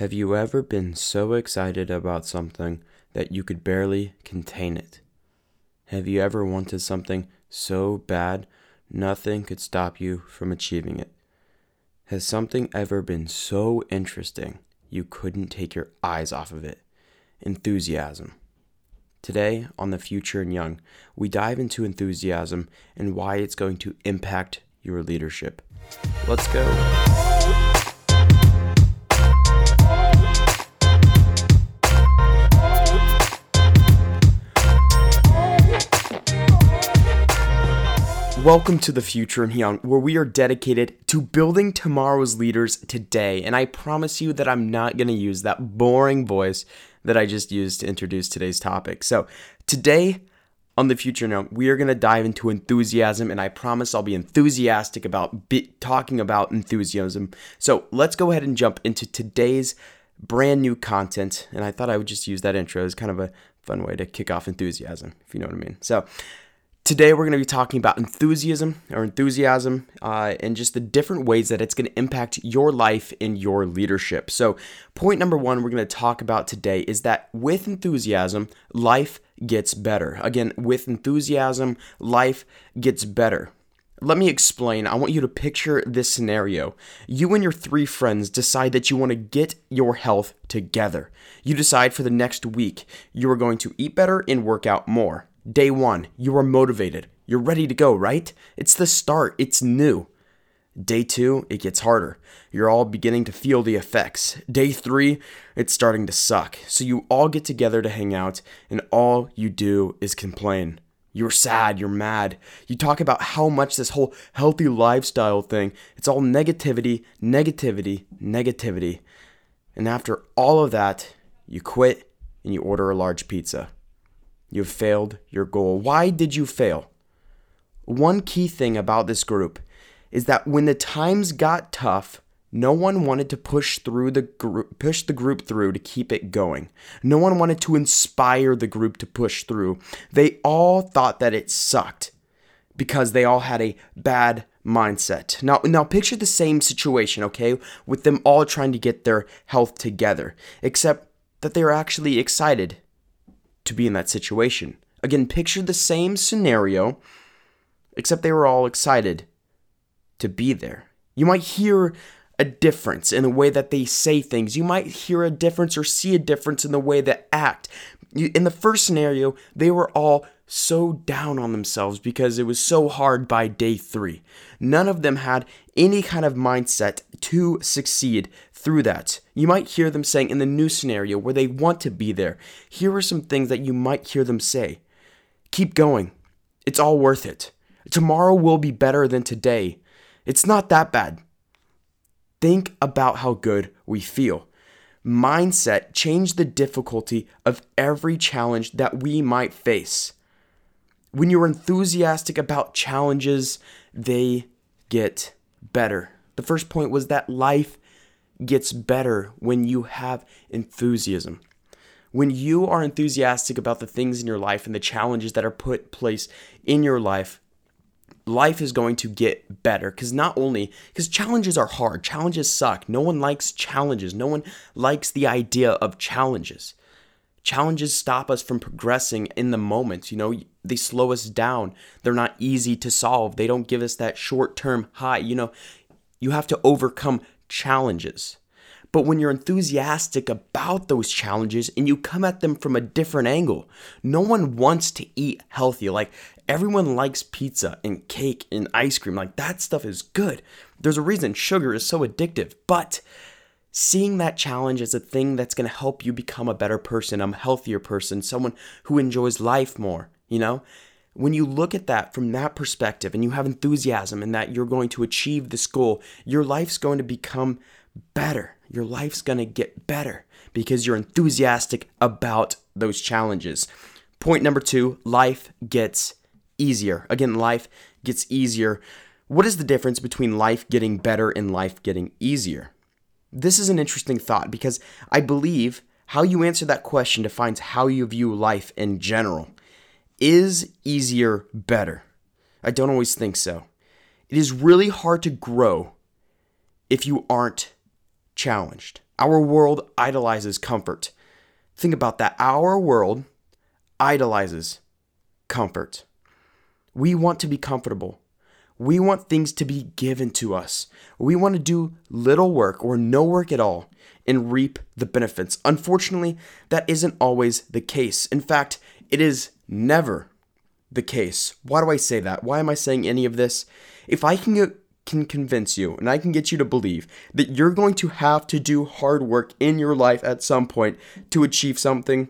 Have you ever been so excited about something that you could barely contain it? Have you ever wanted something so bad nothing could stop you from achieving it? Has something ever been so interesting you couldn't take your eyes off of it? Enthusiasm. Today on The Future and Young, we dive into enthusiasm and why it's going to impact your leadership. Let's go. Welcome to the future and Young, where we are dedicated to building tomorrow's leaders today. And I promise you that I'm not going to use that boring voice that I just used to introduce today's topic. So, today on the future now, we are going to dive into enthusiasm, and I promise I'll be enthusiastic about be- talking about enthusiasm. So, let's go ahead and jump into today's brand new content. And I thought I would just use that intro as kind of a fun way to kick off enthusiasm, if you know what I mean. So, Today, we're going to be talking about enthusiasm or enthusiasm uh, and just the different ways that it's going to impact your life and your leadership. So, point number one we're going to talk about today is that with enthusiasm, life gets better. Again, with enthusiasm, life gets better. Let me explain. I want you to picture this scenario. You and your three friends decide that you want to get your health together. You decide for the next week you are going to eat better and work out more. Day one, you are motivated. You're ready to go, right? It's the start, it's new. Day two, it gets harder. You're all beginning to feel the effects. Day three, it's starting to suck. So you all get together to hang out, and all you do is complain. You're sad, you're mad. You talk about how much this whole healthy lifestyle thing, it's all negativity, negativity, negativity. And after all of that, you quit and you order a large pizza. You've failed your goal. Why did you fail? One key thing about this group is that when the times got tough, no one wanted to push through the group, push the group through to keep it going. No one wanted to inspire the group to push through. They all thought that it sucked because they all had a bad mindset. Now, now picture the same situation, okay, with them all trying to get their health together, except that they were actually excited to be in that situation. Again, picture the same scenario, except they were all excited to be there. You might hear a difference in the way that they say things. You might hear a difference or see a difference in the way they act. In the first scenario, they were all so down on themselves because it was so hard by day three. None of them had any kind of mindset to succeed through that. You might hear them saying in the new scenario where they want to be there, here are some things that you might hear them say. Keep going. It's all worth it. Tomorrow will be better than today. It's not that bad. Think about how good we feel. Mindset change the difficulty of every challenge that we might face. When you're enthusiastic about challenges, they get better. The first point was that life gets better when you have enthusiasm. When you are enthusiastic about the things in your life and the challenges that are put place in your life, life is going to get better. Because not only because challenges are hard. Challenges suck. No one likes challenges. No one likes the idea of challenges. Challenges stop us from progressing in the moment you know? They slow us down. They're not easy to solve. They don't give us that short-term high you know? You have to overcome challenges but when you're enthusiastic about those challenges and you come at them from a different angle, no one wants to eat healthy. Like everyone likes pizza and cake and ice cream. Like that stuff is good. There's a reason sugar is so addictive. But seeing that challenge as a thing that's going to help you become a better person, a healthier person, someone who enjoys life more, you know? When you look at that from that perspective and you have enthusiasm and that you're going to achieve this goal, your life's going to become better. Your life's going to get better because you're enthusiastic about those challenges. Point number two life gets easier. Again, life gets easier. What is the difference between life getting better and life getting easier? This is an interesting thought because I believe how you answer that question defines how you view life in general. Is easier better? I don't always think so. It is really hard to grow if you aren't challenged. Our world idolizes comfort. Think about that. Our world idolizes comfort. We want to be comfortable. We want things to be given to us. We want to do little work or no work at all and reap the benefits. Unfortunately, that isn't always the case. In fact, it is never the case. Why do I say that? Why am I saying any of this? If I can get, can convince you and I can get you to believe that you're going to have to do hard work in your life at some point to achieve something,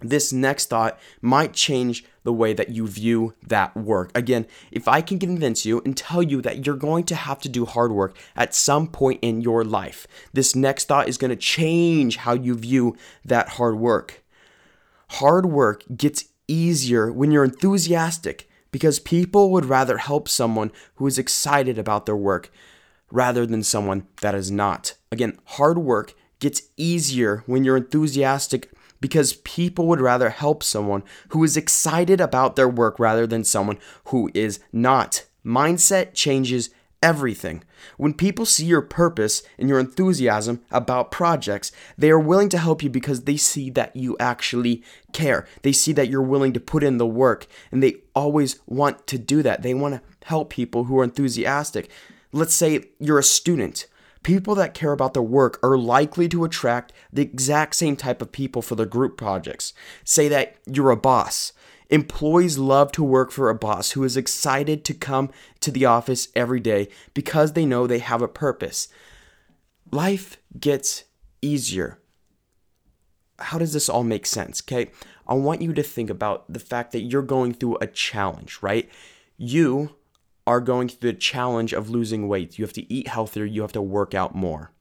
this next thought might change the way that you view that work. Again, if I can convince you and tell you that you're going to have to do hard work at some point in your life, this next thought is going to change how you view that hard work. Hard work gets easier when you're enthusiastic because people would rather help someone who is excited about their work rather than someone that is not. Again, hard work gets easier when you're enthusiastic because people would rather help someone who is excited about their work rather than someone who is not. Mindset changes everything. When people see your purpose and your enthusiasm about projects, they are willing to help you because they see that you actually care. They see that you're willing to put in the work and they always want to do that. They want to help people who are enthusiastic. Let's say you're a student. People that care about their work are likely to attract the exact same type of people for their group projects. Say that you're a boss. Employees love to work for a boss who is excited to come to the office every day because they know they have a purpose. Life gets easier. How does this all make sense? Okay, I want you to think about the fact that you're going through a challenge, right? You are going through the challenge of losing weight. You have to eat healthier, you have to work out more.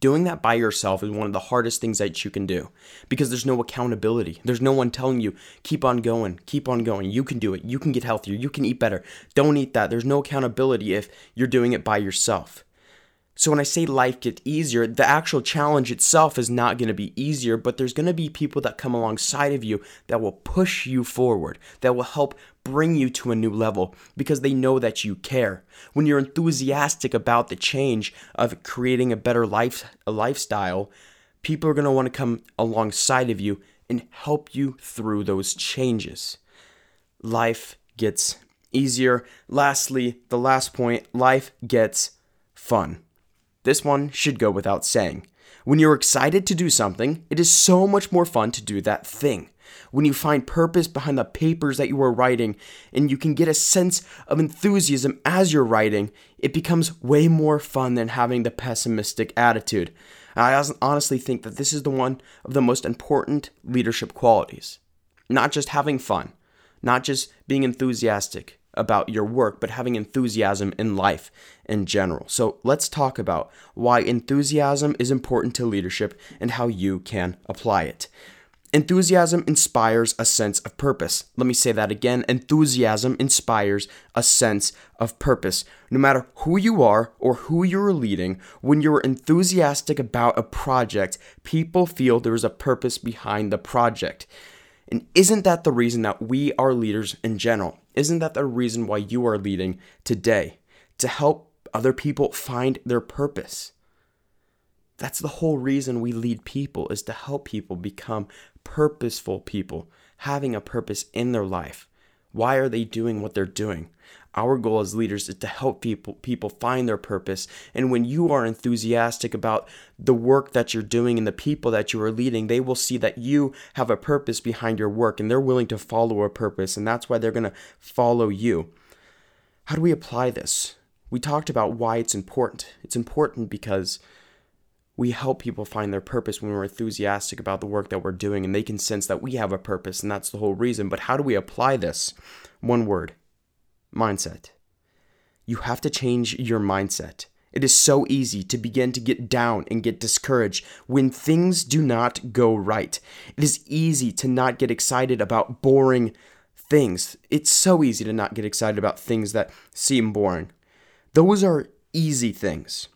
Doing that by yourself is one of the hardest things that you can do because there's no accountability. There's no one telling you, keep on going, keep on going. You can do it. You can get healthier. You can eat better. Don't eat that. There's no accountability if you're doing it by yourself. So when I say life gets easier, the actual challenge itself is not going to be easier, but there's going to be people that come alongside of you that will push you forward, that will help bring you to a new level because they know that you care. When you're enthusiastic about the change of creating a better life a lifestyle, people are going to want to come alongside of you and help you through those changes. Life gets easier. Lastly, the last point, life gets fun. This one should go without saying. When you're excited to do something, it is so much more fun to do that thing. When you find purpose behind the papers that you are writing and you can get a sense of enthusiasm as you're writing, it becomes way more fun than having the pessimistic attitude. I honestly think that this is the one of the most important leadership qualities. Not just having fun, not just being enthusiastic, about your work, but having enthusiasm in life in general. So let's talk about why enthusiasm is important to leadership and how you can apply it. Enthusiasm inspires a sense of purpose. Let me say that again. Enthusiasm inspires a sense of purpose. No matter who you are or who you're leading, when you're enthusiastic about a project, people feel there is a purpose behind the project. And isn't that the reason that we are leaders in general? Isn't that the reason why you are leading today? To help other people find their purpose. That's the whole reason we lead people is to help people become purposeful people, having a purpose in their life. Why are they doing what they're doing? Our goal as leaders is to help people people find their purpose. And when you are enthusiastic about the work that you're doing and the people that you are leading, they will see that you have a purpose behind your work and they're willing to follow a purpose and that's why they're going to follow you. How do we apply this? We talked about why it's important. It's important because we help people find their purpose when we're enthusiastic about the work that we're doing and they can sense that we have a purpose and that's the whole reason. But how do we apply this? One word mindset. You have to change your mindset. It is so easy to begin to get down and get discouraged when things do not go right. It is easy to not get excited about boring things. It's so easy to not get excited about things that seem boring. Those are easy things.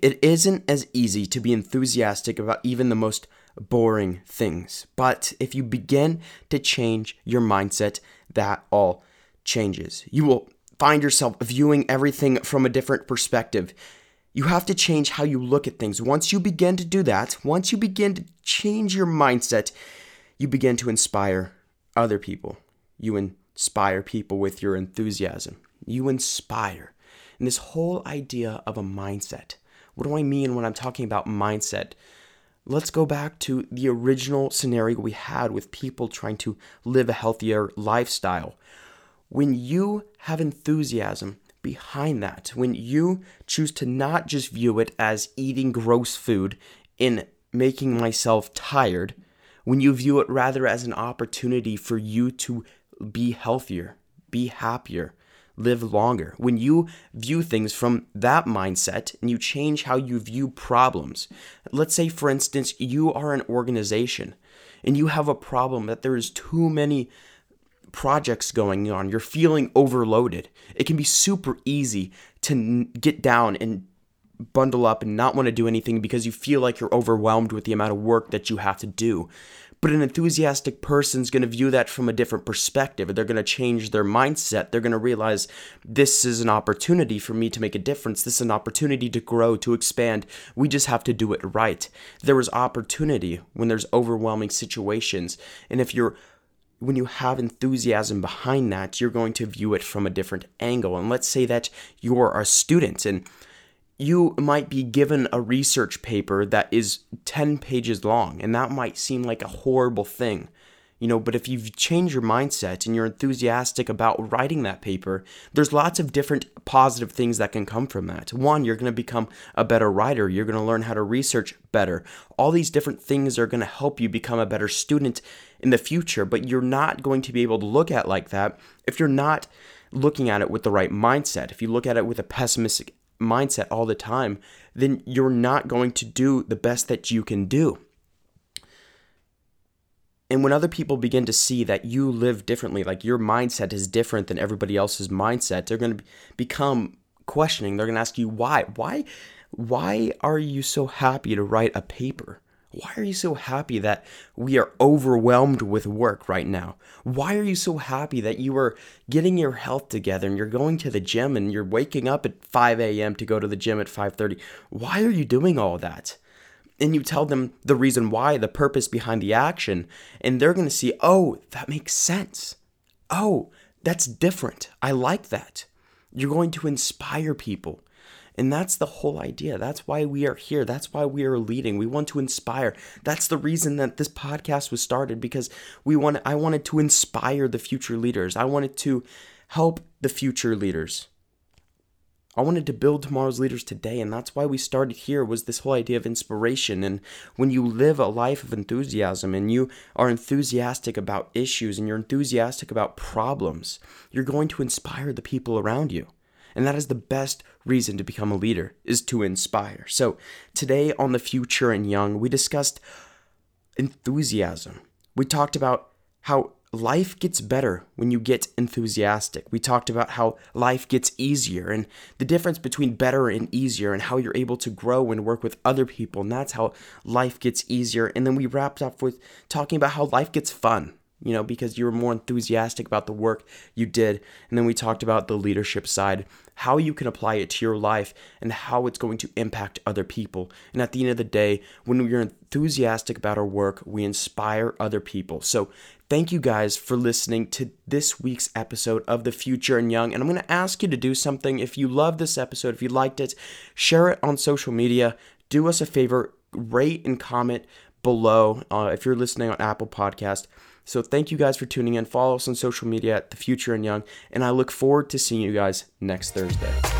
It isn't as easy to be enthusiastic about even the most boring things. But if you begin to change your mindset, that all changes. You will find yourself viewing everything from a different perspective. You have to change how you look at things. Once you begin to do that, once you begin to change your mindset, you begin to inspire other people. You inspire people with your enthusiasm. You inspire. And this whole idea of a mindset. What do I mean when I'm talking about mindset? Let's go back to the original scenario we had with people trying to live a healthier lifestyle. When you have enthusiasm, behind that. When you choose to not just view it as eating gross food in making myself tired, when you view it rather as an opportunity for you to be healthier, be happier, live longer. When you view things from that mindset and you change how you view problems. Let's say, for instance, you are an organization and you have a problem that there is too many projects going on, you're feeling overloaded. It can be super easy to n- get down and bundle up and not want to do anything because you feel like you're overwhelmed with the amount of work that you have to do. But an enthusiastic person's going to view that from a different perspective. They're going to change their mindset. They're going to realize this is an opportunity for me to make a difference. This is an opportunity to grow, to expand. We just have to do it right. There is opportunity when there's overwhelming situations. And if you're when you have enthusiasm behind that, you're going to view it from a different angle. And let's say that you're a student and you might be given a research paper that is 10 pages long, and that might seem like a horrible thing you know but if you've changed your mindset and you're enthusiastic about writing that paper there's lots of different positive things that can come from that. One you're going to become a better writer. You're going to learn how to research better. All these different things are going to help you become a better student in the future but you're not going to be able to look at like that if you're not looking at it with the right mindset. If you look at it with a pessimistic mindset all the time then you're not going to do the best that you can do and when other people begin to see that you live differently, like your mindset is different than everybody else's mindset, they're going to become questioning. They're going to ask you why. Why why are you so happy to write a paper? Why are you so happy that we are overwhelmed with work right now? Why are you so happy that you are getting your health together and you're going to the gym and you're waking up at 5 a.m. to go to the gym at 5:30? Why are you doing all that? And you tell them the reason why, the purpose behind the action, and they're going to see, oh, that makes sense. Oh, that's different. I like that. You're going to inspire people. And that's the whole idea. That's why we are here. That's why we are leading. We want to inspire. That's the reason that this podcast was started because we want I wanted to inspire the future leaders. I wanted to help the future leaders. I wanted to build tomorrow's leaders today, and that's why we started here was this whole idea of inspiration. And when you live a life of enthusiasm and you are enthusiastic about issues and you're enthusiastic about problems, you're going to inspire the people around you. And that is the best reason to become a leader is to inspire. So, today on the future and young, we discussed enthusiasm. We talked about how life gets better when you get enthusiastic. We talked about how life gets easier and the difference between better and easier and how you're able to grow and work with other people. And that's how life gets easier. And then we wrapped up with talking about how life gets fun, you know, because you were more enthusiastic about the work you did. And then we talked about the leadership side, how you can apply it to your life and how it's going to impact other people. And at the end of the day, when we're enthusiastic about our work, we inspire other people. So Thank you guys for listening to this week's episode of The Future and Young. And I'm going to ask you to do something. If you love this episode, if you liked it, share it on social media. Do us a favor, rate and comment below uh, if you're listening on Apple Podcast. So thank you guys for tuning in. Follow us on social media at The Future and Young. And I look forward to seeing you guys next Thursday.